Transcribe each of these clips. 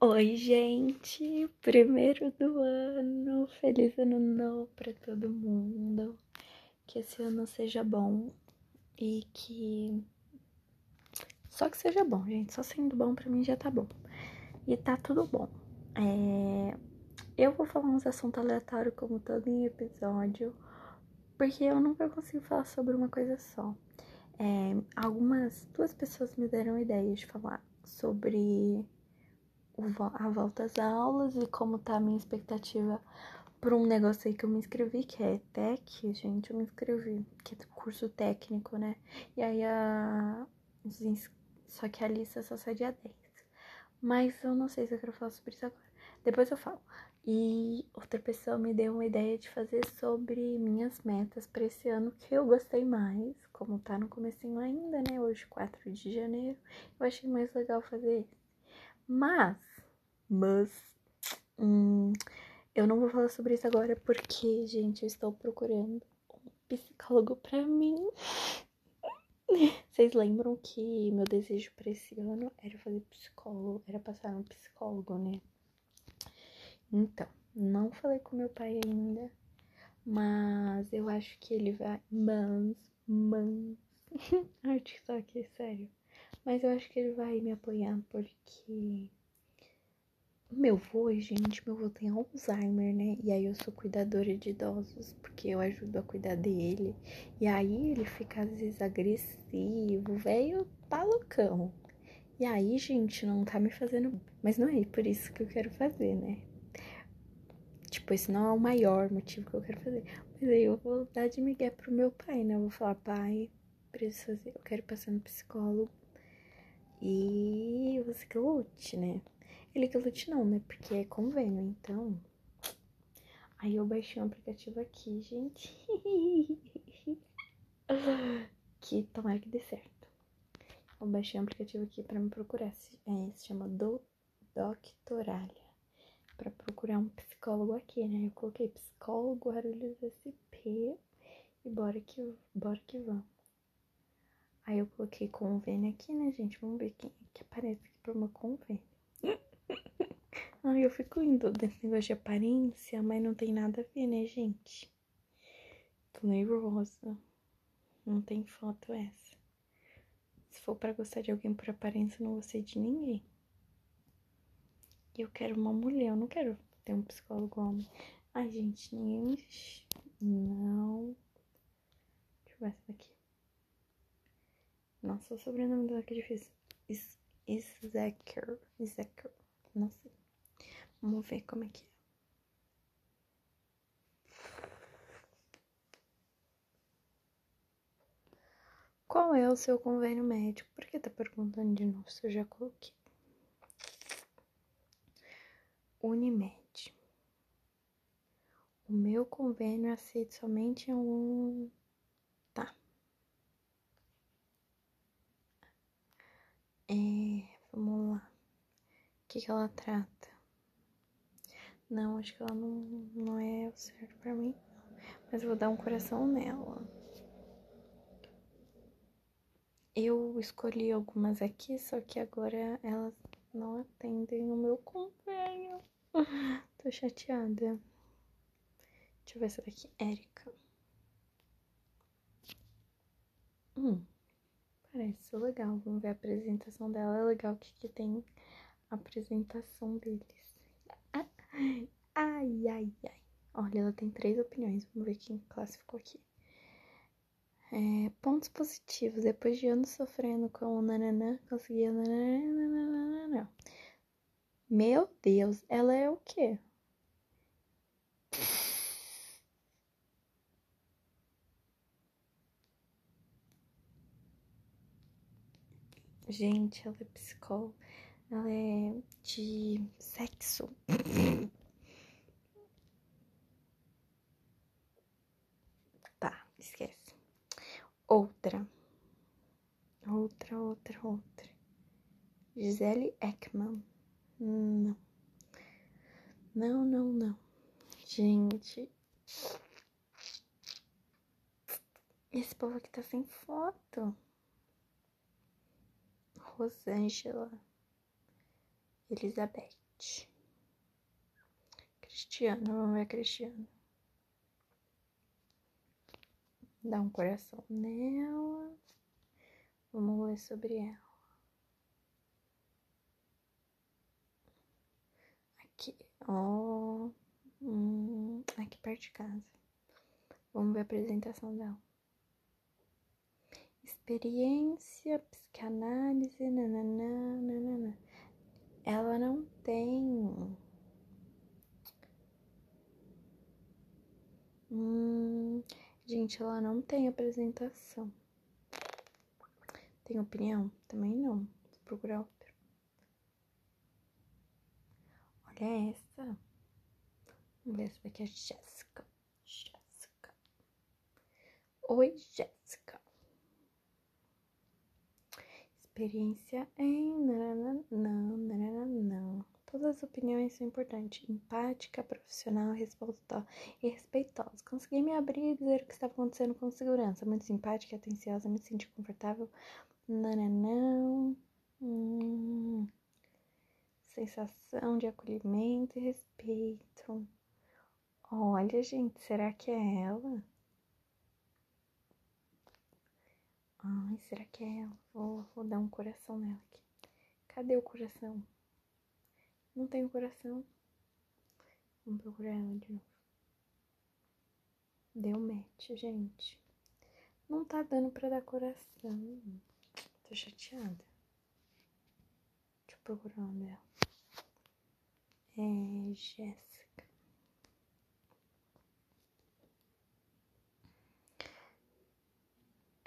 Oi, gente! Primeiro do ano! Feliz ano novo para todo mundo! Que esse ano seja bom e que. Só que seja bom, gente. Só sendo bom para mim já tá bom. E tá tudo bom. É... Eu vou falar uns assuntos aleatórios como todo em episódio, porque eu nunca consigo falar sobre uma coisa só. É... Algumas. Duas pessoas me deram ideia de falar sobre a volta às aulas e como tá a minha expectativa por um negócio aí que eu me inscrevi, que é tech, gente, eu me inscrevi, que é curso técnico, né? E aí a. Só que a lista só sai dia 10. Mas eu não sei se eu quero falar sobre isso agora. Depois eu falo. E outra pessoa me deu uma ideia de fazer sobre minhas metas para esse ano que eu gostei mais, como tá no comecinho ainda, né? Hoje, 4 de janeiro. Eu achei mais legal fazer. Mas, mas, hum, eu não vou falar sobre isso agora porque, gente, eu estou procurando um psicólogo pra mim. Vocês lembram que meu desejo para esse ano era fazer psicólogo, era passar um psicólogo, né? Então, não falei com meu pai ainda, mas eu acho que ele vai. Mans, mans. Ai, TikTok, sério. Mas eu acho que ele vai me apoiar porque. Meu avô, gente, meu avô tem Alzheimer, né? E aí eu sou cuidadora de idosos, porque eu ajudo a cuidar dele. E aí ele fica às vezes agressivo, velho, tá loucão. E aí, gente, não tá me fazendo. Mas não é por isso que eu quero fazer, né? Tipo, esse não é o maior motivo que eu quero fazer. Mas aí eu vou dar de migué pro meu pai, né? Eu vou falar, pai, preciso fazer, eu quero passar no psicólogo e você que lute, né? Lute não, né? Porque é convênio, então. Aí eu baixei um aplicativo aqui, gente. que tomara que dê certo. Eu baixei um aplicativo aqui pra me procurar. Se, é, se chama Do Doctoralia. Pra procurar um psicólogo aqui, né? Eu coloquei psicólogo Guarulhos SP. E bora que, bora que vamos. Aí eu coloquei convênio aqui, né, gente? Vamos ver quem que aparece aqui pro meu convênio. Ai, eu fico indo desse negócio de aparência, mas não tem nada a ver, né, gente? Tô nervosa. Não tem foto essa. Se for pra gostar de alguém por aparência, eu não gostei de ninguém. Eu quero uma mulher, eu não quero ter um psicólogo homem. Ai, gente, ninguém. Não. Deixa eu ver essa daqui. Nossa, o sobrenome dela que é difícil. Isecker. Isecker. Não sei. Vamos ver como é que é. Qual é o seu convênio médico? Por que tá perguntando de novo se eu já coloquei? Unimed. O meu convênio aceita somente um É, vamos lá. O que, que ela trata? Não, acho que ela não, não é o certo pra mim. Mas eu vou dar um coração nela. Eu escolhi algumas aqui, só que agora elas não atendem o meu convênio. Tô chateada. Deixa eu ver essa daqui. Érica. Hum. Parece legal. Vamos ver a apresentação dela. É legal que aqui tem a apresentação deles. Ai, ai, ai. Olha, ela tem três opiniões. Vamos ver quem classificou aqui. É, pontos positivos. Depois de anos sofrendo com o nananã, consegui o nananã. Meu Deus, ela é o quê? Gente, ela é psicóloga. É de sexo. tá, esquece. Outra. Outra, outra, outra. Gisele Ekman. Não. Não, não, não. Gente. Esse povo aqui tá sem foto. Rosângela Elizabeth. Cristiano, vamos ver Cristiano. Dá um coração nela. Vamos ler sobre ela. Aqui, ó. Hum, aqui perto de casa. Vamos ver a apresentação dela. Experiência, psicanálise, nananã, nananã. Ela não tem. Hum, gente, ela não tem apresentação. Tem opinião? Também não. Vou procurar outra. Olha essa. Vamos ver essa daqui é Jéssica. Jéssica. Oi, Jéssica. Experiência em. Não, não. Todas as opiniões são importantes. Empática, profissional, e respeitosa. Consegui me abrir e dizer o que estava acontecendo com segurança. Muito simpática, atenciosa, me senti confortável Nananão. Hum. Sensação de acolhimento e respeito. Olha, gente, será que é ela? Ai, será que é ela? Vou, vou dar um coração nela aqui. Cadê o coração? Não tem o coração. Vamos procurar ela de novo. Deu match, gente. Não tá dando pra dar coração. Tô chateada. Deixa eu procurar nome dela. É Jéssica.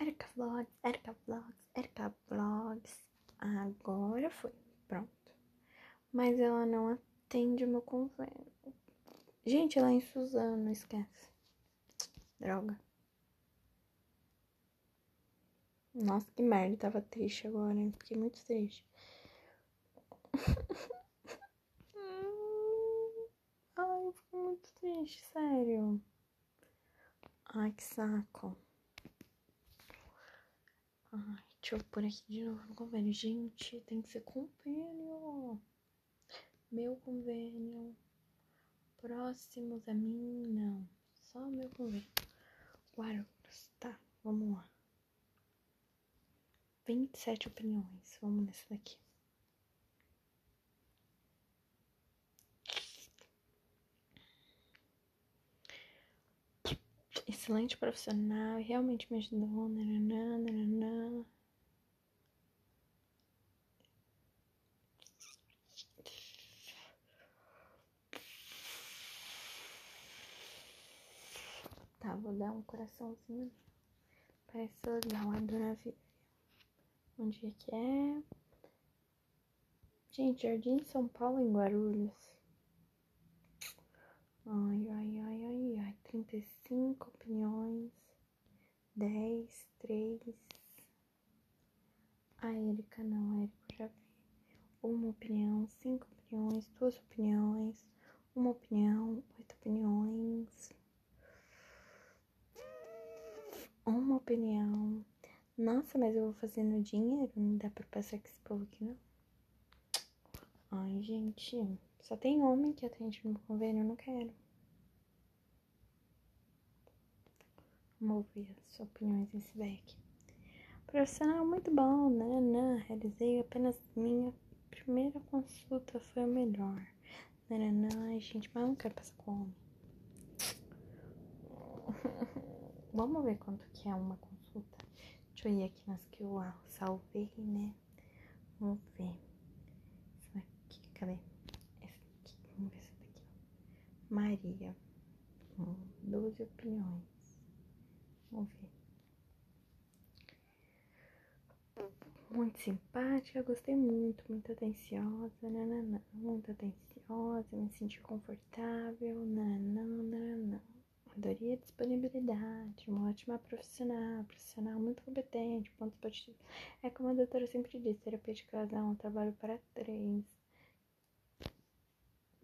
Erika Vlogs, Erika Vlogs, Erika Vlogs. Agora foi. Pronto. Mas ela não atende o meu convênio. Gente, ela é em Suzano, esquece. Droga. Nossa, que merda, tava triste agora, hein? Fiquei muito triste. Ai, eu fiquei muito triste, sério. Ai, que saco. Ai, deixa eu pôr aqui de novo no convênio. Gente, tem que ser convênio. Meu convênio. Próximos a mim, não. Só meu convênio. Guarulhos. Tá, vamos lá. 27 opiniões. Vamos nessa daqui. Excelente profissional, realmente me ajudou. Nananã, nananã. Tá, vou dar um coraçãozinho. Parece legal a Vivi. Onde é que é? Gente, Jardim São Paulo em Guarulhos. Ai, ai, ai, ai, ai. 35 opiniões. 10, 3. A Erika não, a Erika já vi. Uma opinião, cinco opiniões, duas opiniões, uma opinião, oito opiniões. Uma opinião, nossa, mas eu vou fazer no dinheiro? Não dá pra passar com esse povo aqui, não? Ai, gente, só tem homem que atende no convênio, eu não quero. Vamos ouvir as opiniões nesse back. Profissional muito bom, né? Não, realizei apenas minha primeira consulta, foi a melhor. Ai, gente, mas eu não quero passar com homem. Vamos ver quanto que é uma consulta. Deixa eu ir aqui nas que eu salvei, né? Vamos ver. Essa aqui, cadê? Essa aqui, vamos ver essa daqui. Maria. Hum, 12 opiniões. Vamos ver. Muito simpática, gostei muito, muito atenciosa, nananã, muito atenciosa, me senti confortável, nananã, nananã. Adoraria disponibilidade, uma ótima profissional, profissional muito competente, pontos positivos. É como a doutora sempre diz, terapia de casal, um trabalho para três.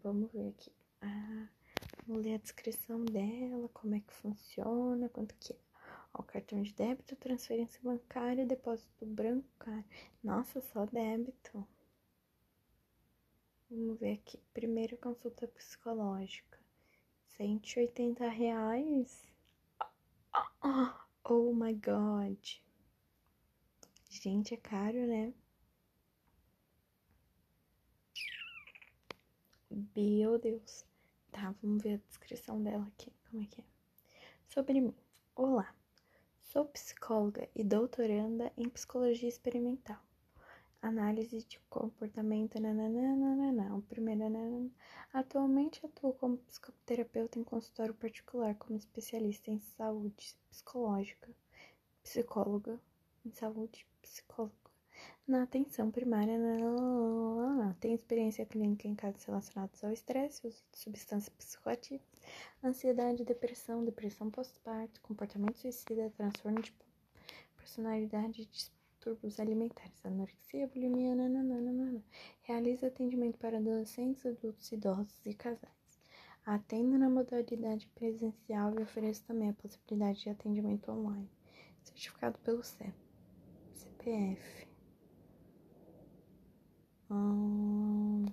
Vamos ver aqui. Ah, vamos ler a descrição dela, como é que funciona, quanto que Ó, cartão de débito, transferência bancária, depósito bancário. Nossa, só débito. Vamos ver aqui. Primeira consulta psicológica. 180 reais? Oh my god. Gente, é caro, né? Meu Deus. Tá, vamos ver a descrição dela aqui. Como é que é? Sobre mim. Olá. Sou psicóloga e doutoranda em psicologia experimental. Análise de comportamento. Nananana, o primeiro. Nanana. Atualmente atuo como psicoterapeuta em consultório particular, como especialista em saúde psicológica, psicóloga em saúde psicóloga na atenção primária. Tem experiência clínica em casos relacionados ao estresse, uso de substâncias psicoativas, ansiedade, depressão, depressão pós-parto, comportamento suicida, transtorno de personalidade, distúrbios alimentares, anorexia, bulimia, nananana. Realiza atendimento para adolescentes, adultos, idosos e casais. Atendo na modalidade presencial e ofereço também a possibilidade de atendimento online. Certificado pelo CEP. CPF. Hum,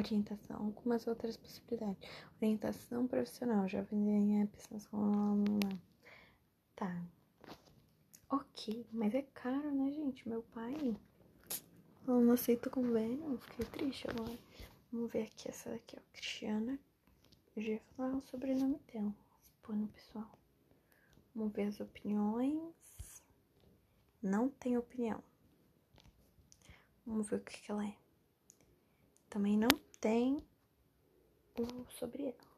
orientação, algumas outras possibilidades. Orientação profissional, jovem pessoas com. Tá. Ok, mas é caro, né, gente? Meu pai eu não aceita convênio, fiquei triste agora. Vamos ver aqui essa daqui, ó. Cristiana. Eu já ia falar o sobrenome dela. Põe no pessoal. Vamos ver as opiniões. Não tem opinião. Vamos ver o que, que ela é. Também não tem o sobre ela.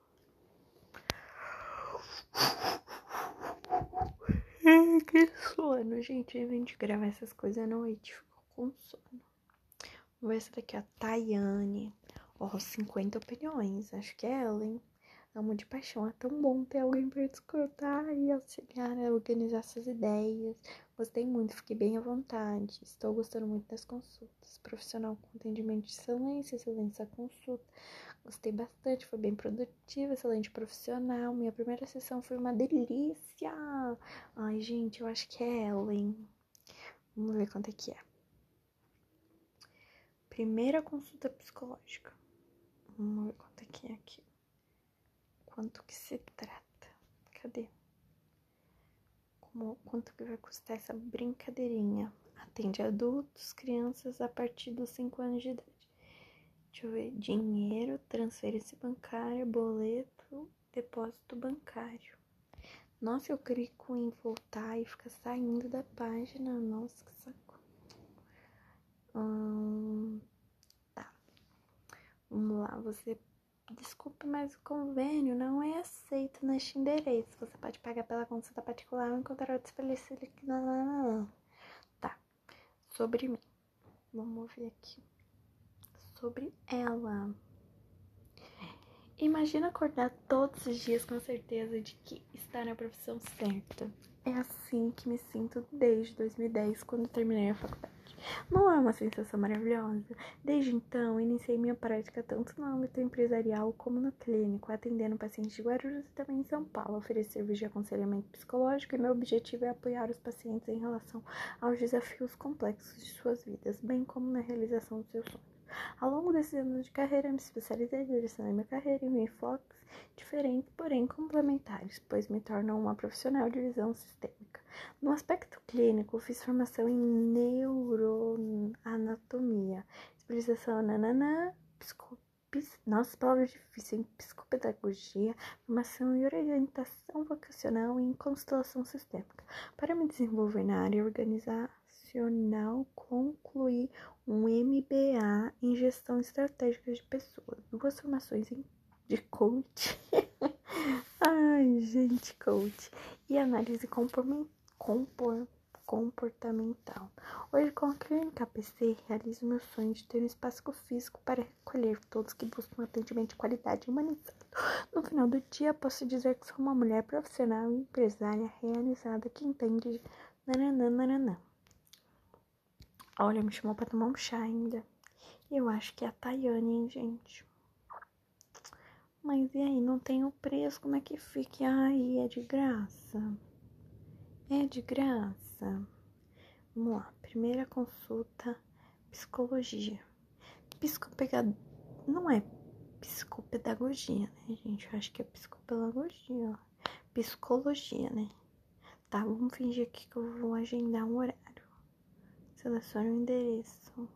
Ai, que sono, gente. Eu vim de gravar essas coisas à noite. Ficou com sono. Vamos ver essa daqui, a Tayane. Ó, oh, 50 opiniões. Acho que é ela, hein? Amo de paixão. É tão bom ter alguém para escutar e auxiliar a organizar essas ideias. Gostei muito, fiquei bem à vontade. Estou gostando muito das consultas. Profissional com atendimento de excelência, excelência consulta. Gostei bastante, foi bem produtiva, excelente profissional. Minha primeira sessão foi uma delícia. Ai, gente, eu acho que é ela, hein? Vamos ver quanto é que é. Primeira consulta psicológica. Vamos ver quanto é que é aqui quanto que se trata. Cadê? Como, quanto que vai custar essa brincadeirinha? Atende adultos, crianças a partir dos 5 anos de idade. Deixa eu ver. Dinheiro, transferência bancária, boleto, depósito bancário. Nossa, eu clico em voltar e fica saindo da página. Nossa, que saco. Hum, tá. Vamos lá, você Desculpe, mas o convênio não é aceito neste endereço. Você pode pagar pela consulta particular ou encontrar outro especialista. Tá. Sobre mim. Vamos ver aqui. Sobre ela. Imagina acordar todos os dias com a certeza de que está na profissão certa. É assim que me sinto desde 2010, quando terminei a faculdade. Não é uma sensação maravilhosa? Desde então, iniciei minha prática tanto no âmbito empresarial como no clínico, atendendo pacientes de Guarulhos e também em São Paulo. Ofereço serviço de aconselhamento psicológico e meu objetivo é apoiar os pacientes em relação aos desafios complexos de suas vidas, bem como na realização dos seus sonhos. Ao longo desses anos de carreira, me especializei direcionando minha carreira em enfoques diferentes, porém complementares, pois me tornam uma profissional de visão sistêmica. No aspecto clínico, fiz formação em neuroanatomia, especialização nananã, psicopis, nossa, palavra difícil, em psicopedagogia, formação em orientação vocacional e em constelação sistêmica. Para me desenvolver na área organizacional, concluí um MBA em gestão estratégica de pessoas, duas formações de coach. Ai, gente, coach. E análise comportamental. Hoje, com a clínica PC, realizo meu sonho de ter um espaço físico para recolher todos que buscam atendimento de qualidade humanizado. No final do dia, posso dizer que sou uma mulher profissional e empresária realizada que entende. Nananana. Olha, me chamou pra tomar um chá ainda. Eu acho que é a Tayane, hein, gente? Mas e aí, não tem o preço, como é que fica? Ai, é de graça. É de graça. Vamos lá, primeira consulta psicologia. Psicopegad... Não é psicopedagogia, né, gente? Eu acho que é psicopedagogia, ó. Psicologia, né? Tá, vamos fingir aqui que eu vou agendar um horário. Selecione o endereço.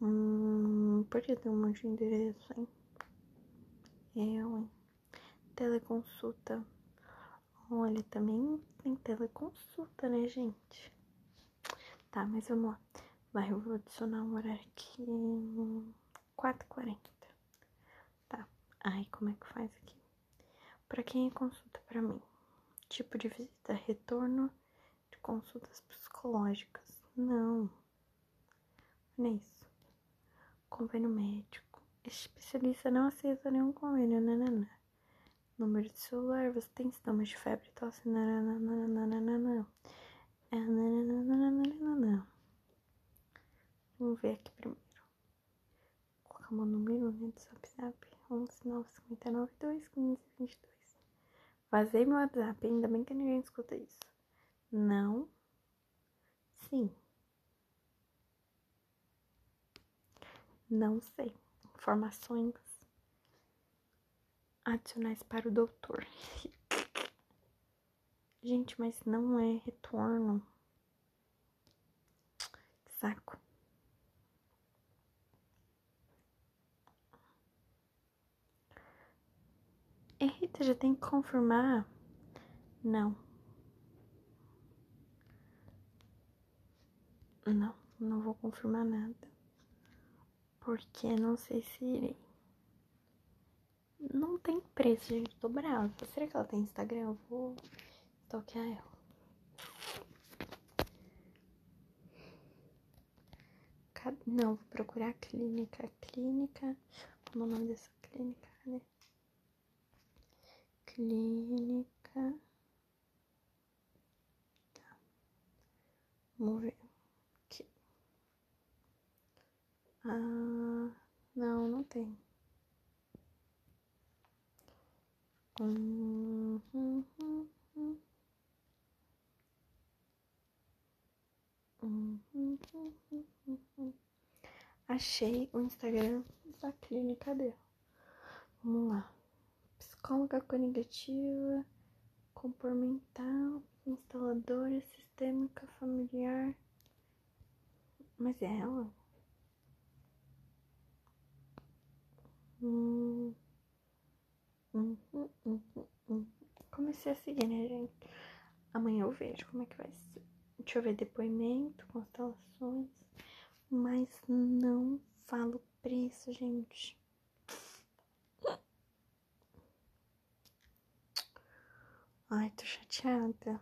Hum, por que tem um monte de endereço, hein? Eu, hein? Teleconsulta. Olha, também tem teleconsulta, né, gente? Tá, mas vamos lá. Vai, eu vou adicionar um horário aqui. 4h40. Tá. Aí, como é que faz aqui? Pra quem é consulta pra mim? Tipo de visita, retorno consultas psicológicas. Não. Não é isso. Convênio médico. Especialista não aceita nenhum convênio, nananã. Número de celular, você tem sintomas de febre, tosse, nananana. É. Vamos ver aqui primeiro. Colocar meu número né, do WhatsApp. 11 959 2 15 22. Vazei meu WhatsApp, ainda bem que ninguém escuta isso. Não. Sim. Não sei. Informações adicionais para o doutor. Gente, mas não é retorno. Saco. Eita, já tem que confirmar? Não. Não, não vou confirmar nada. Porque não sei se irei. Não tem preço, gente. Tô brava. Será que ela tem Instagram? Eu vou toquear ela. Não, vou procurar clínica. Clínica. Como é o nome dessa clínica? Né? Clínica. Tá. Vamos ver. Ah, não, não tem. Achei o Instagram da clínica dela. Vamos lá. Psicóloga cognitiva, comportamental, instaladora sistêmica familiar. Mas é ela? Comecei a seguir, né, gente? Amanhã eu vejo como é que vai ser. Deixa eu ver depoimento, constelações. Mas não falo preço, gente. Ai, tô chateada.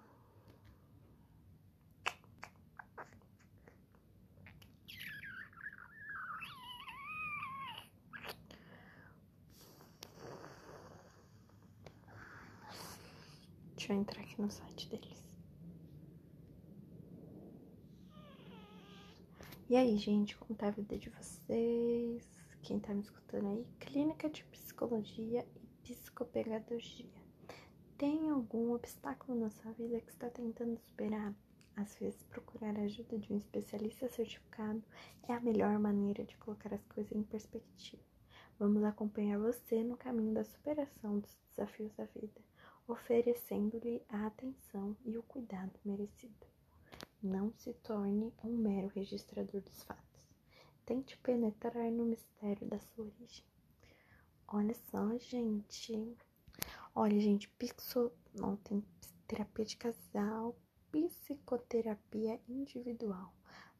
Deixa eu entrar aqui no site deles. E aí, gente, como tá a vida de vocês? Quem tá me escutando aí? Clínica de Psicologia e Psicopedagogia. Tem algum obstáculo na sua vida que está tentando superar? Às vezes, procurar a ajuda de um especialista certificado é a melhor maneira de colocar as coisas em perspectiva. Vamos acompanhar você no caminho da superação dos desafios da vida oferecendo-lhe a atenção e o cuidado merecido. Não se torne um mero registrador dos fatos. Tente penetrar no mistério da sua origem. Olha só, gente. Olha, gente, pixo... não tem terapia de casal, psicoterapia individual,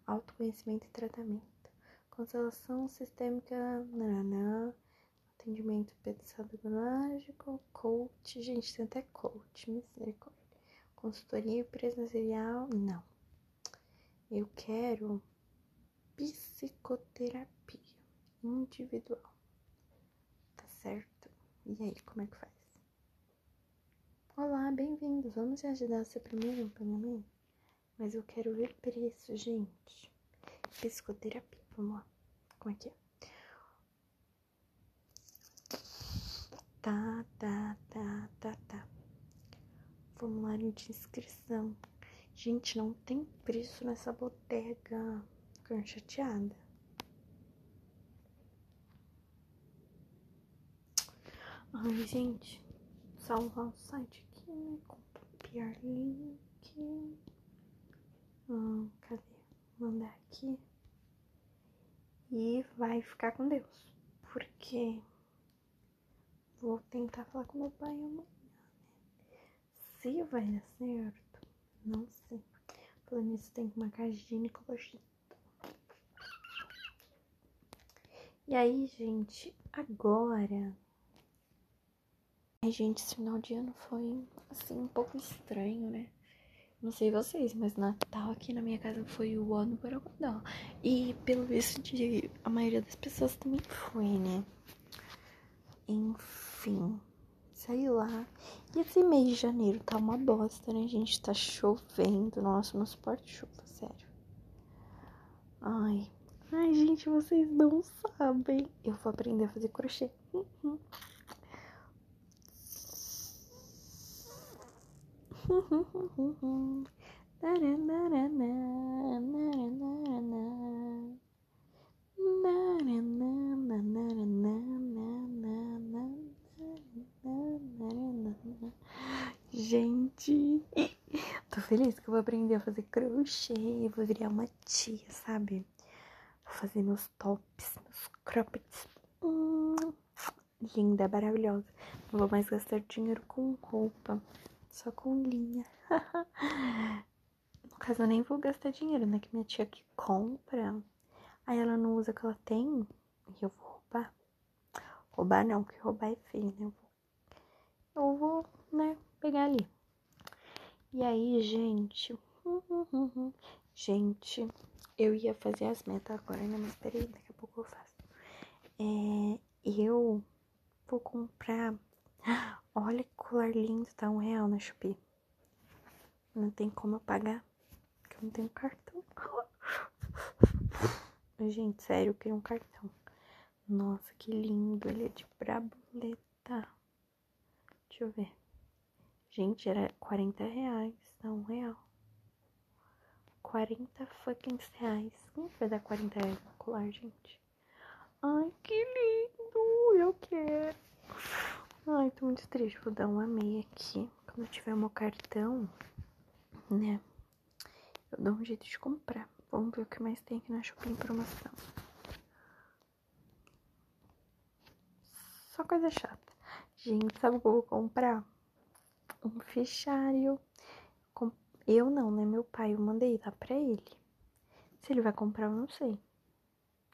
autoconhecimento e tratamento, constelação sistêmica, nananã, atendimento psicológico, coach, gente, tem até coach, misericórdia. Consultoria presencial, não. Eu quero psicoterapia individual. Tá certo? E aí, como é que faz? Olá, bem-vindos. Vamos ajudar seu primeiro pagamento? Mas eu quero ver preço, gente. Psicoterapia, vamos lá. Como é que é? Tá, tá, tá, tá, tá. Formulário de inscrição. Gente, não tem preço nessa bodega. ficando chateada. Ai, gente, salvar o site aqui, né? Copiar link. Hum, cadê? Mandar aqui. E vai ficar com Deus. Porque vou tentar falar com meu pai amanhã, né? Se vai dar certo, não sei. Falando nisso, tem que marcar ginecologista. E aí, gente, agora. Ai, gente, esse final de ano foi, assim, um pouco estranho, né? Não sei vocês, mas Natal aqui na minha casa foi o ano para Borogodó. E pelo visto de a maioria das pessoas também foi, né? Enfim, sei lá. E esse mês de janeiro tá uma bosta, né, gente? Tá chovendo. Nossa, não suporto chuva, sério. Ai, ai, gente, vocês não sabem. Eu vou aprender a fazer crochê. Uhum. Gente, tô feliz que eu vou aprender a fazer crochê, vou virar uma tia, sabe? Vou fazer meus tops, meus croppeds. Hum, linda, maravilhosa. Não vou mais gastar dinheiro com roupa só com linha. no caso, eu nem vou gastar dinheiro, né? Que minha tia que compra, aí ela não usa o que ela tem e eu vou roubar. Roubar não, porque roubar é feio, né? Eu vou, eu vou né, pegar ali. E aí, gente. Gente, eu ia fazer as metas agora, né? Mas peraí, daqui a pouco eu faço. É, eu vou comprar Olha que colar lindo, tá um real na Shopee. Não tem como eu pagar, porque eu não tenho cartão. Gente, sério, eu queria um cartão. Nossa, que lindo, ele é de braboleta. Deixa eu ver. Gente, era 40 reais, tá um real. 40 fucking reais. Como vai dar 40 reais no colar, gente? Ai, que lindo! Eu quero. Ai, tô muito triste. Vou dar um amei aqui. Quando eu tiver meu cartão, né? Eu dou um jeito de comprar. Vamos ver o que mais tem aqui na Shopping promoção. Só coisa chata. Gente, sabe o que eu vou comprar? Um fichário. Eu não, né? Meu pai, eu mandei lá pra ele. Se ele vai comprar, eu não sei.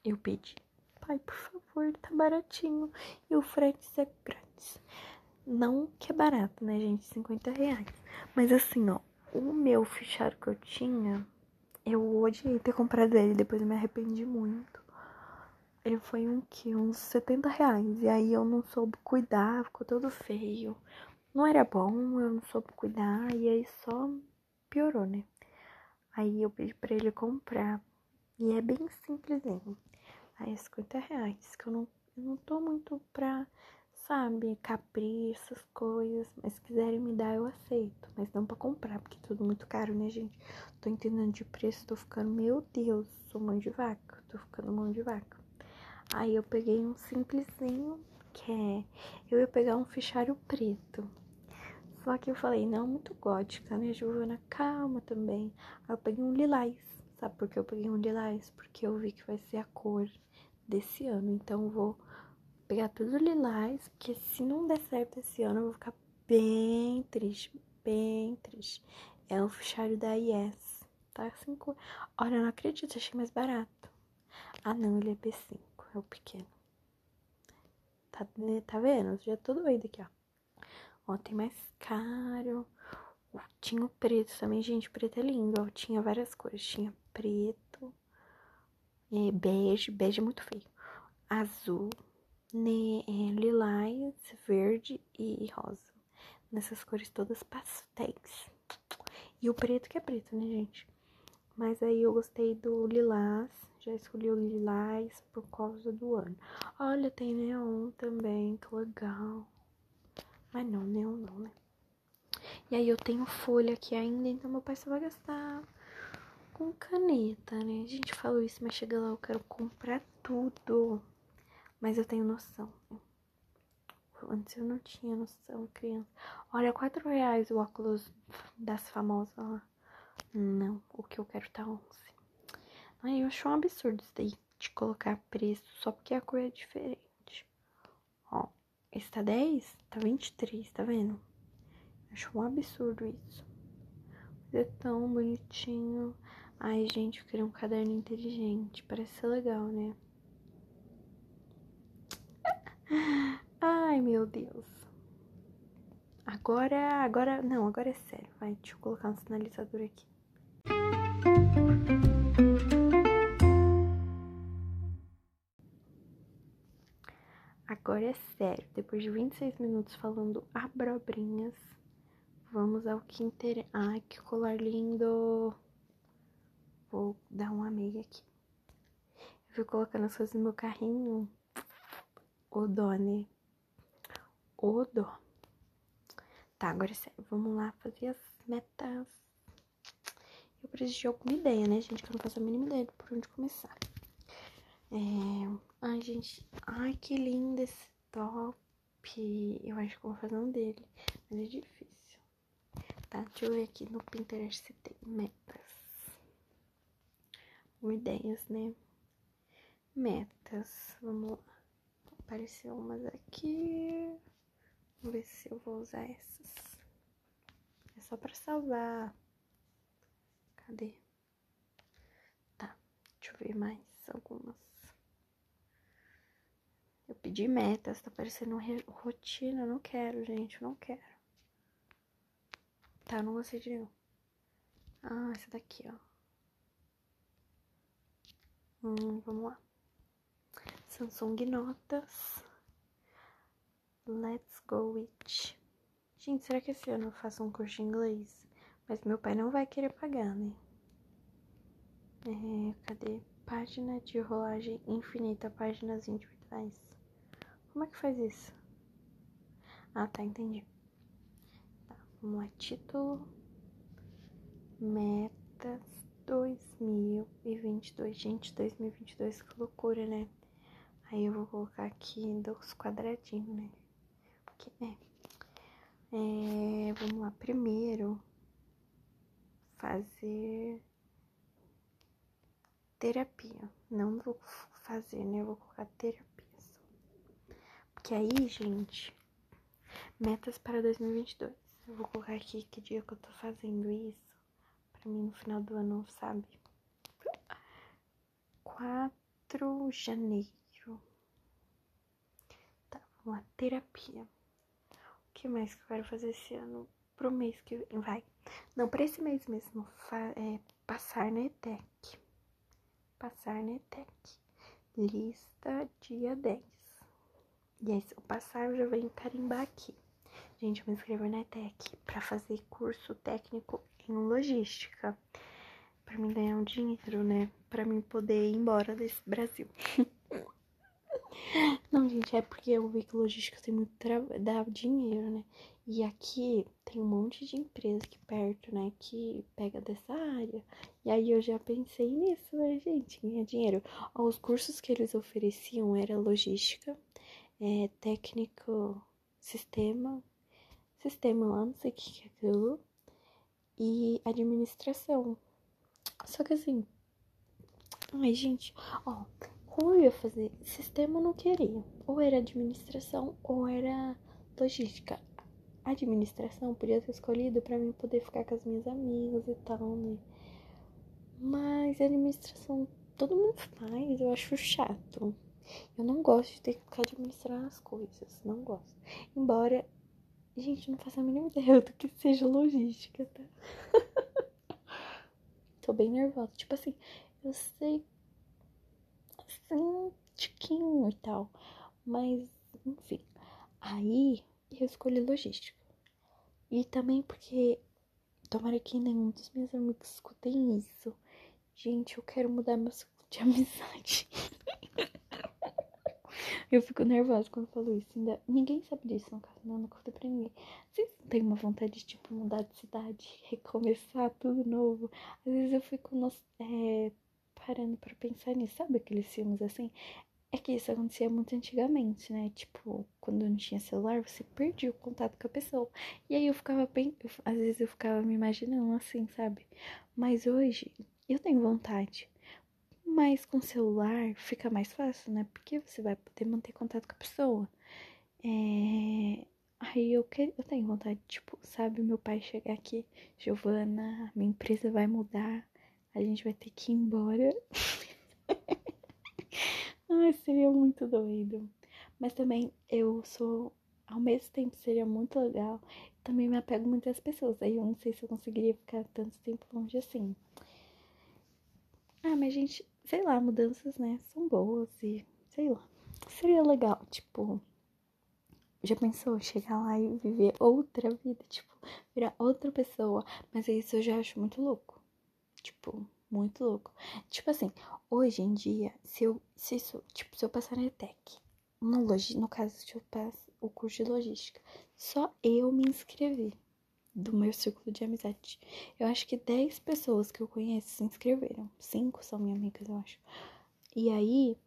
Eu pedi. Pai, por favor, tá baratinho. E o frete é grátis. Não que é barato, né, gente? 50 reais. Mas assim, ó, o meu fichário que eu tinha, eu odiei ter comprado ele, depois eu me arrependi muito. Ele foi um que? Uns 70 reais. E aí eu não soube cuidar, ficou todo feio. Não era bom, eu não soube cuidar, e aí só piorou, né? Aí eu pedi pra ele comprar. E é bem simplesinho. Aí é 50 reais, que eu não, eu não tô muito pra sabe, capricho, essas coisas. Mas se quiserem me dar, eu aceito. Mas não pra comprar, porque é tudo muito caro, né, gente? Tô entendendo de preço, tô ficando, meu Deus, sou mão de vaca. Tô ficando mão de vaca. Aí eu peguei um simplesinho, que é. Eu ia pegar um fichário preto. Só que eu falei, não, muito gótica, né? Giovana, calma também. Aí eu peguei um lilás. Sabe por que eu peguei um lilás? Porque eu vi que vai ser a cor desse ano. Então eu vou pegar tudo lilás, porque se não der certo esse ano, eu vou ficar bem triste, bem triste. É o fichário da Yes, tá? Cinco... Olha, eu não acredito, achei mais barato. Ah, não, ele é B5, é o pequeno. Tá, tá vendo? Já tô doida aqui, ó. Ó, tem mais caro. Tinha o preto também, gente, preto é lindo, ó. Tinha várias cores, tinha preto, é, bege, bege é muito feio. Azul, ne, é, lilás, verde e rosa. Nessas cores todas pastéis. E o preto que é preto, né, gente? Mas aí eu gostei do lilás. Já escolhi o lilás por causa do ano. Olha, tem neon também, que legal. Mas não, neon não, né? E aí eu tenho folha aqui ainda, então meu pai só vai gastar com caneta, né? A gente falou isso, mas chega lá, eu quero comprar tudo. Mas eu tenho noção. Antes eu não tinha noção, criança. Olha, quatro reais o óculos das famosas lá. Não, o que eu quero tá onze. Aí eu acho um absurdo isso daí, de colocar preço só porque a cor é diferente. Ó, esse tá 10, tá 23, tá vendo? Acho um absurdo isso. Mas é tão bonitinho. Ai, gente, eu queria um caderno inteligente. Parece ser legal, né? Ai, meu Deus. Agora, agora, não, agora é sério. Vai, deixa eu colocar um sinalizador aqui. Agora é sério. Depois de 26 minutos falando abrobrinhas, vamos ao que interessa. Ai, que colar lindo! Vou dar uma amiga aqui. Eu fui colocando as coisas no meu carrinho. O Doni. O dó. Tá, agora é sério. Vamos lá fazer as metas. Eu preciso de alguma ideia, né, gente? Que eu não faço a mínima ideia de por onde começar. É... Ai, gente. Ai, que lindo esse top. Eu acho que vou fazer um dele. Mas é difícil. Tá, deixa eu ver aqui no Pinterest se tem metas. Ideias, né? Metas. Vamos lá. Apareceu umas aqui. Vamos ver se eu vou usar essas. É só pra salvar. Cadê? Tá, deixa eu ver mais algumas. Eu pedi metas, tá parecendo rotina. Eu não quero, gente, eu não quero. Tá, não gostei de nenhum. Ah, essa daqui, ó. Hum, vamos lá. Samsung Notas. Let's go it. Gente, será que esse ano eu faço um curso de inglês? Mas meu pai não vai querer pagar, né? É, cadê? Página de rolagem infinita, páginas individuais. Como é que faz isso? Ah, tá, entendi. Tá, vamos lá. Título. Metas 2022. Gente, 2022, que loucura, né? Aí eu vou colocar aqui dos quadradinhos, né? Porque, né? É, vamos lá, primeiro fazer terapia. Não vou fazer, né? Eu vou colocar terapia. Porque aí, gente, metas para 2022. Eu vou colocar aqui que dia que eu tô fazendo isso. Pra mim no final do ano, sabe? 4 de janeiro. Tá, vamos lá, terapia que mais que eu quero fazer esse ano? Pro mês que vai. Não, pra esse mês mesmo, é, passar na ETEC. Passar na ETEC. Lista dia 10. E aí, se eu passar, eu já venho carimbar aqui. Gente, eu me inscrevo na ETEC pra fazer curso técnico em logística. Pra mim ganhar um dinheiro, né? Pra mim poder ir embora desse Brasil. Não, gente, é porque eu vi que logística tem muito dá dinheiro, né? E aqui tem um monte de empresa aqui perto, né? Que pega dessa área. E aí eu já pensei nisso, né, gente? Ganhar dinheiro. Ó, os cursos que eles ofereciam era logística, é, técnico, sistema, sistema lá, não sei o que é aquilo, e administração. Só que assim, ai, gente, ó, como eu ia fazer? Sistema eu não queria. Ou era administração ou era logística. administração podia ter escolhido para mim poder ficar com as minhas amigas e tal, né? Mas administração todo mundo faz, eu acho chato. Eu não gosto de ter que ficar administrando as coisas, não gosto. Embora, gente, não faça a mínima ideia do que seja logística, tá? Tô bem nervosa. Tipo assim, eu sei assim, um tiquinho e tal. Mas, enfim. Aí eu escolhi logística. E também porque tomara que nenhum dos meus amigos escutem isso. Gente, eu quero mudar meu ciclo de amizade. Eu fico nervosa quando eu falo isso. Ainda... Ninguém sabe disso, no caso, não, nunca falei pra ninguém. Vocês não têm uma vontade de, tipo, mudar de cidade, recomeçar tudo novo? Às vezes eu fico é, parando pra pensar nisso. Sabe aqueles filmes assim? É que isso acontecia muito antigamente, né? Tipo, quando não tinha celular, você perdia o contato com a pessoa. E aí eu ficava bem. Às vezes eu ficava me imaginando assim, sabe? Mas hoje eu tenho vontade. Mas com celular fica mais fácil, né? Porque você vai poder manter contato com a pessoa. É... Aí eu, que... eu tenho vontade, tipo, sabe? Meu pai chegar aqui, Giovana, minha empresa vai mudar, a gente vai ter que ir embora. Ai, seria muito doido. Mas também eu sou. Ao mesmo tempo seria muito legal. Também me apego muito às pessoas. Aí eu não sei se eu conseguiria ficar tanto tempo longe assim. Ah, mas gente, sei lá, mudanças, né? São boas e sei lá. Seria legal, tipo. Já pensou chegar lá e viver outra vida, tipo, virar outra pessoa? Mas isso eu já acho muito louco. Tipo, muito louco. Tipo assim, hoje em dia, se eu, se isso, tipo, se eu passar na ETEC, no, no caso, se eu passo o curso de logística, só eu me inscrevi do meu círculo de amizade. Eu acho que 10 pessoas que eu conheço se inscreveram. Cinco são minhas amigas, eu acho. E aí,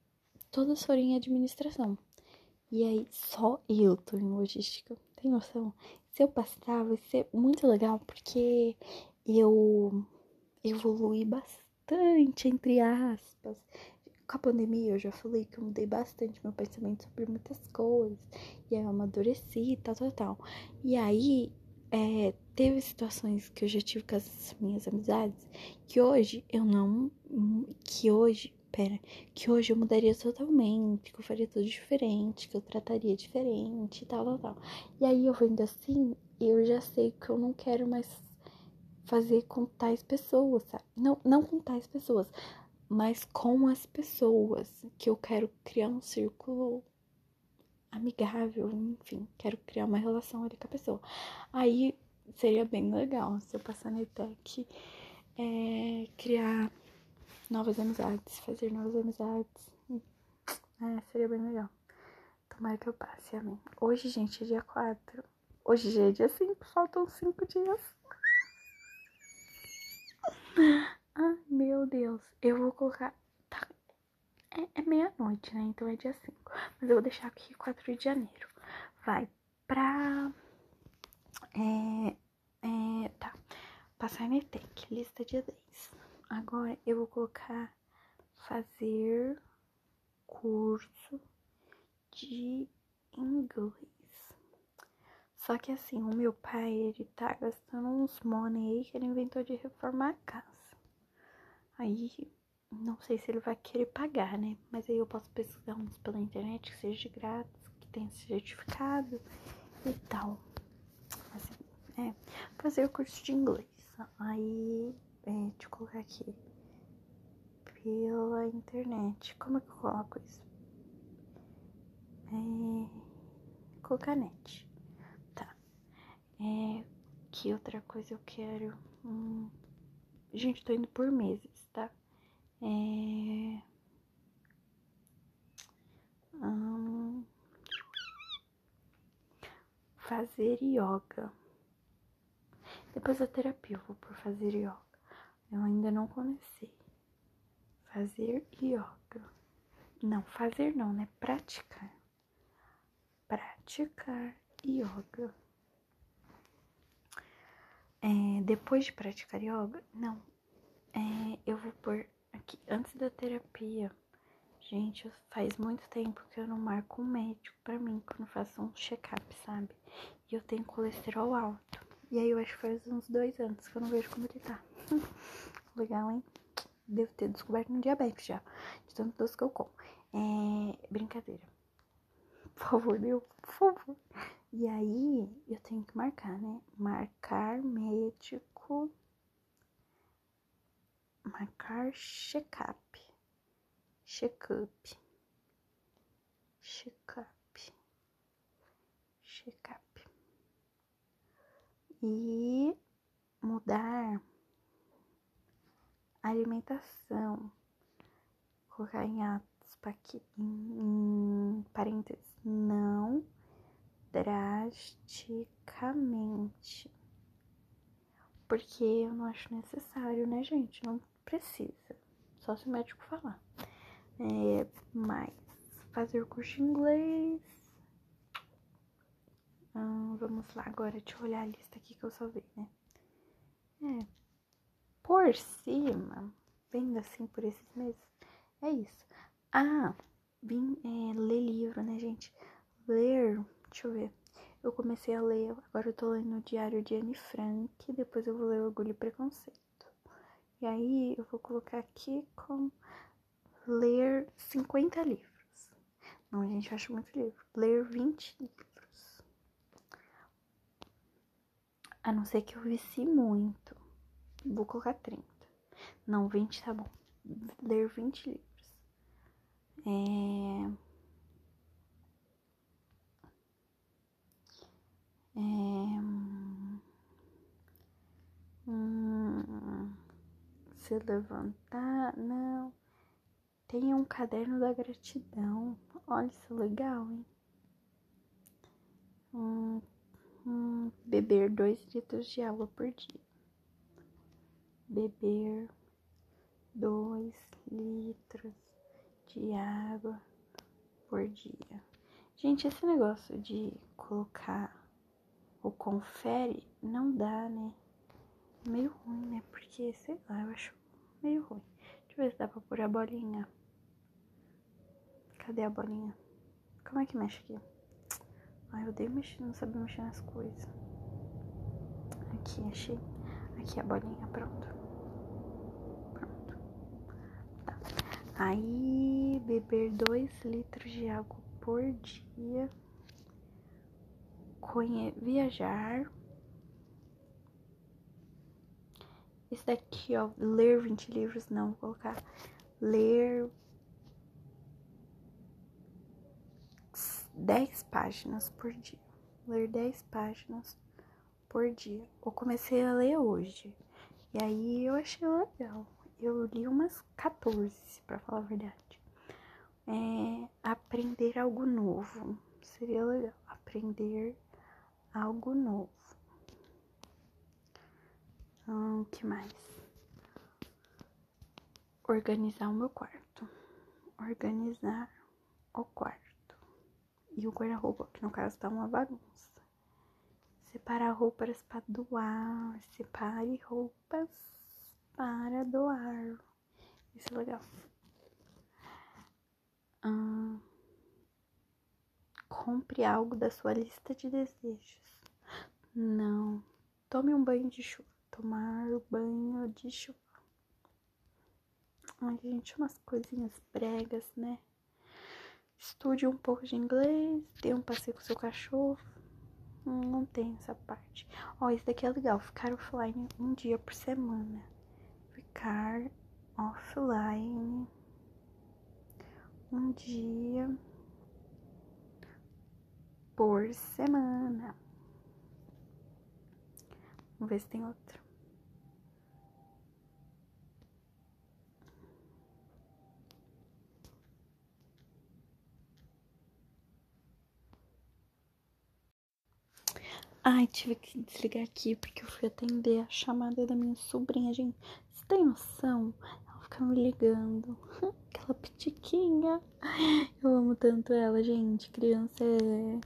todas foram em administração. E aí, só eu tô em logística. Tem noção? Se eu passar, vai ser muito legal, porque eu evolui bastante, entre aspas. Com a pandemia, eu já falei que eu mudei bastante meu pensamento sobre muitas coisas. E aí eu amadureci tal, tal, tal. E aí, é, teve situações que eu já tive com as minhas amizades que hoje eu não. Que hoje. Pera, que hoje eu mudaria totalmente, que eu faria tudo diferente, que eu trataria diferente e tal, tal, tal. E aí eu vendo assim, eu já sei que eu não quero mais fazer com tais pessoas, sabe? Não, não com tais pessoas, mas com as pessoas que eu quero criar um círculo amigável, enfim, quero criar uma relação ali com a pessoa. Aí seria bem legal se eu passar na ETEC, é, criar novas amizades, fazer novas amizades. É, seria bem legal. Tomara que eu passe, amém. Hoje, gente, é dia 4. Hoje já é dia 5, faltam 5 dias. Ai, meu Deus. Eu vou colocar. É, é meia-noite, né? Então é dia 5. Mas eu vou deixar aqui 4 de janeiro. Vai pra. É. É. Tá. Passar na ETEC, lista dia 10. Agora eu vou colocar fazer curso de inglês. Só que assim, o meu pai, ele tá gastando uns money aí que ele inventou de reformar a casa. Aí, não sei se ele vai querer pagar, né? Mas aí eu posso pesquisar uns pela internet que seja de grátis, que tenha certificado e tal. Assim, é, fazer o curso de inglês. Aí, é, deixa eu colocar aqui. Pela internet. Como é que eu coloco isso? É, colocar net. É, que outra coisa eu quero? Hum, gente, tô indo por meses, tá? É... Hum, fazer yoga. Depois da terapia eu vou por fazer yoga. Eu ainda não comecei. Fazer yoga. Não, fazer não, né? Praticar. Praticar yoga. É, depois de praticar yoga, não. É, eu vou pôr aqui, antes da terapia. Gente, faz muito tempo que eu não marco um médico pra mim quando faço um check-up, sabe? E eu tenho colesterol alto. E aí eu acho que faz uns dois anos que eu não vejo como ele tá. Legal, hein? Devo ter descoberto um diabetes já. De tanto doce que eu como. É. Brincadeira. Por favor, Deus, por favor. E aí eu tenho que marcar, né? Marcar médico. Marcar check-up. Check-up. Check-up. Check-up. E mudar a alimentação. Colocar em atos, aqui, em parênteses, não drasticamente. Porque eu não acho necessário, né, gente? Não precisa. Só se o médico falar. É, mas fazer curso de inglês. Hum, vamos lá agora, deixa eu olhar a lista aqui que eu só vi, né? É. Por cima, vendo assim por esses meses, é isso. Ah, vim é, ler livro, né, gente? Ler, deixa eu ver. Eu comecei a ler, agora eu tô lendo o Diário de Anne Frank, depois eu vou ler Orgulho e Preconceito. E aí eu vou colocar aqui com ler 50 livros. Não, gente acha muito livro. Ler 20 livros. A não ser que eu vici muito. Vou colocar 30. Não, 20 tá bom. Ler 20 livros. É... É... Hum... Se levantar, não. Tem um caderno da gratidão. Olha isso legal, hein? Hum, beber dois litros de água por dia. Beber dois litros de água por dia. Gente, esse negócio de colocar o confere não dá, né? Meio ruim, né? Porque, sei lá, eu acho meio ruim. Deixa eu ver se dá pra pôr a bolinha. Cadê a bolinha? Como é que mexe aqui? Ai, eu odeio mexer, não sabia mexer nas coisas. Aqui, achei. Aqui a bolinha, pronto. Pronto. Tá. Aí, beber 2 litros de água por dia. Conhe viajar. Esse daqui, ó, ler 20 livros, não, vou colocar ler 10 páginas por dia. Ler 10 páginas por dia. Eu comecei a ler hoje. E aí eu achei legal. Eu li umas 14, para falar a verdade. É, aprender algo novo. Seria legal. Aprender algo novo. Hum, o que mais? Organizar o meu quarto. Organizar o quarto e o guarda-roupa, que no caso tá uma bagunça. Separar roupas para doar, separe roupas para doar. Isso é legal. Hum, compre algo da sua lista de desejos. Não. Tome um banho de chuva. Tomar banho de chuva. Ai, gente, umas coisinhas bregas, né? Estude um pouco de inglês, dê um passeio com seu cachorro. Hum, não tem essa parte. Ó, isso daqui é legal. Ficar offline um dia por semana. Ficar offline um dia por semana. Vamos ver se tem outro. Ai, tive que desligar aqui porque eu fui atender a chamada da minha sobrinha, gente. Você tem noção? Ela fica me ligando. Aquela pitiquinha. Eu amo tanto ela, gente. Criança é.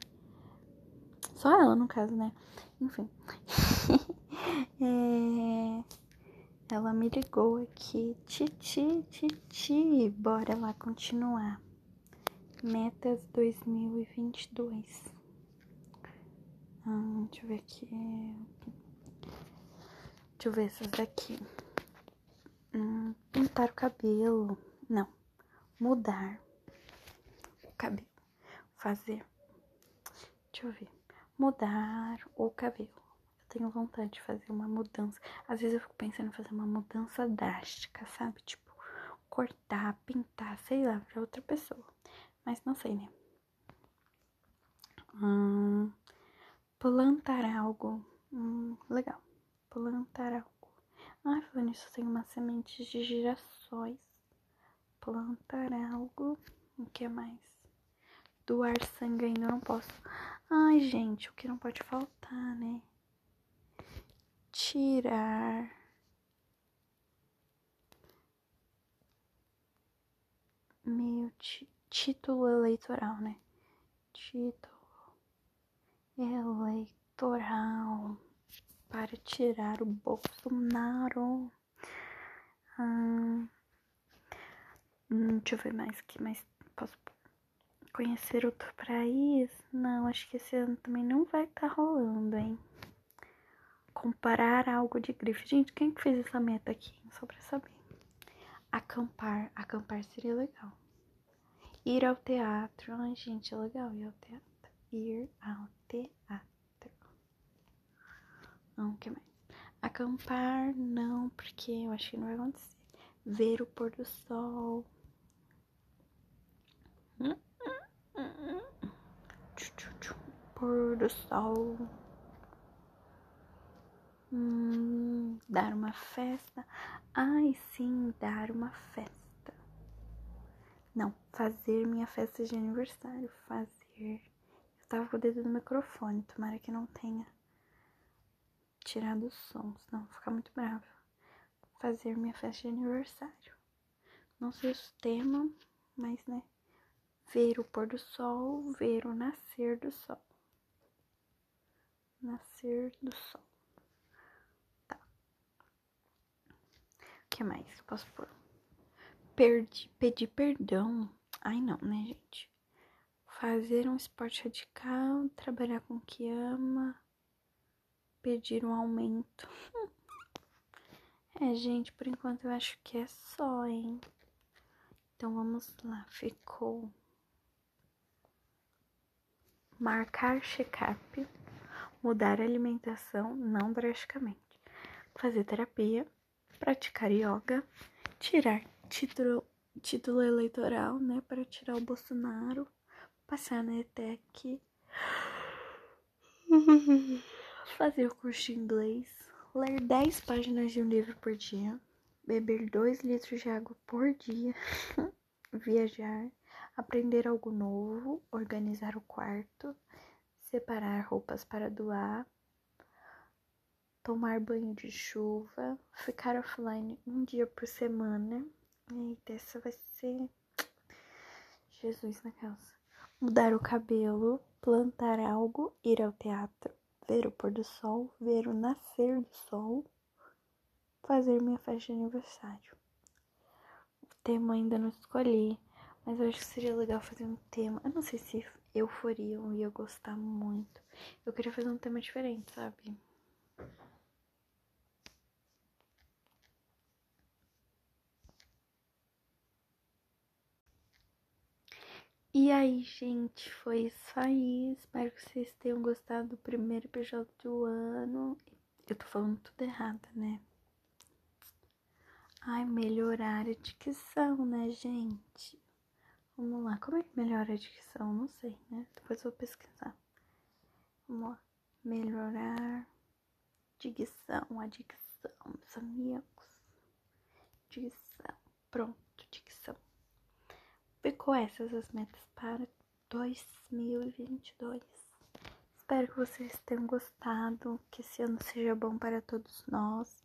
Só ela, no caso, né? Enfim. é... Ela me ligou aqui. Titi, titi. Bora lá continuar. Metas 2022. Hum, deixa eu ver aqui. Deixa eu ver essas daqui. Hum, pintar o cabelo. Não. Mudar o cabelo. Fazer. Deixa eu ver. Mudar o cabelo. Eu tenho vontade de fazer uma mudança. Às vezes eu fico pensando em fazer uma mudança drástica, sabe? Tipo, cortar, pintar, sei lá, pra outra pessoa. Mas não sei, né? Hum, Plantar algo. Hum, legal. Plantar algo. Ai, falando nisso, tem umas sementes de girassóis. Plantar algo. O que mais? Doar sangue ainda não posso. Ai, gente, o que não pode faltar, né? Tirar. Meu título eleitoral, né? Título eleitoral para tirar o Bolsonaro. Hum, deixa eu ver mais aqui, mas posso conhecer outro país? Não, acho que esse ano também não vai estar tá rolando, hein? Comparar algo de grife. Gente, quem que fez essa meta aqui? Só pra saber. Acampar. Acampar seria legal. Ir ao teatro. Ai, gente, é legal ir ao teatro. Ir ao teatro. Não, o que mais? Acampar, não, porque eu acho que não vai acontecer. Ver o pôr do sol. Pôr do sol. Hum, dar uma festa. Ai, sim, dar uma festa. Não, fazer minha festa de aniversário. Fazer. Tava com o dedo no microfone, tomara que não tenha tirado os sons, não, vou ficar muito brava. Fazer minha festa de aniversário. Não sei o tema, mas né. Ver o pôr do sol, ver o nascer do sol. Nascer do sol. Tá. O que mais? Posso pôr? Perdi, pedir perdão. Ai, não, né, gente? Fazer um esporte radical, trabalhar com o que ama pedir um aumento. É, gente, por enquanto eu acho que é só, hein? Então vamos lá, ficou marcar check-up, mudar a alimentação não drasticamente, fazer terapia, praticar yoga, tirar título, título eleitoral, né, para tirar o Bolsonaro, passar na ETEC. fazer o curso de inglês, ler 10 páginas de um livro por dia, beber 2 litros de água por dia, viajar, aprender algo novo, organizar o quarto, separar roupas para doar, tomar banho de chuva, ficar offline um dia por semana. Eita, essa vai ser Jesus na casa. Mudar o cabelo, plantar algo, ir ao teatro, ver o pôr do sol, ver o nascer do sol, fazer minha festa de aniversário. O tema ainda não escolhi, mas eu acho que seria legal fazer um tema. Eu não sei se euforia ia gostar muito. Eu queria fazer um tema diferente, sabe? E aí, gente, foi isso aí. Espero que vocês tenham gostado do primeiro episódio do ano. Eu tô falando tudo errado, né? Ai, melhorar a dicção, né, gente? Vamos lá, como é que melhora a dicção? Não sei, né? Depois eu vou pesquisar. Vamos lá. Melhorar dicção, a meus amigos. Dicção. Pronto ficou essas as metas para 2022. Espero que vocês tenham gostado, que esse ano seja bom para todos nós,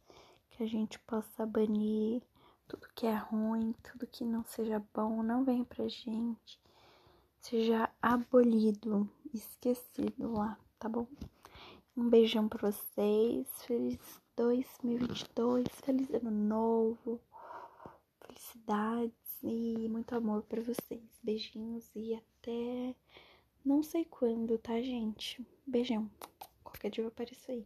que a gente possa banir tudo que é ruim, tudo que não seja bom, não venha pra gente, seja abolido, esquecido lá, tá bom? Um beijão pra vocês, feliz 2022, feliz ano novo, felicidades e muito amor para vocês. Beijinhos e até não sei quando, tá, gente? Beijão. Qualquer dia eu apareço aí.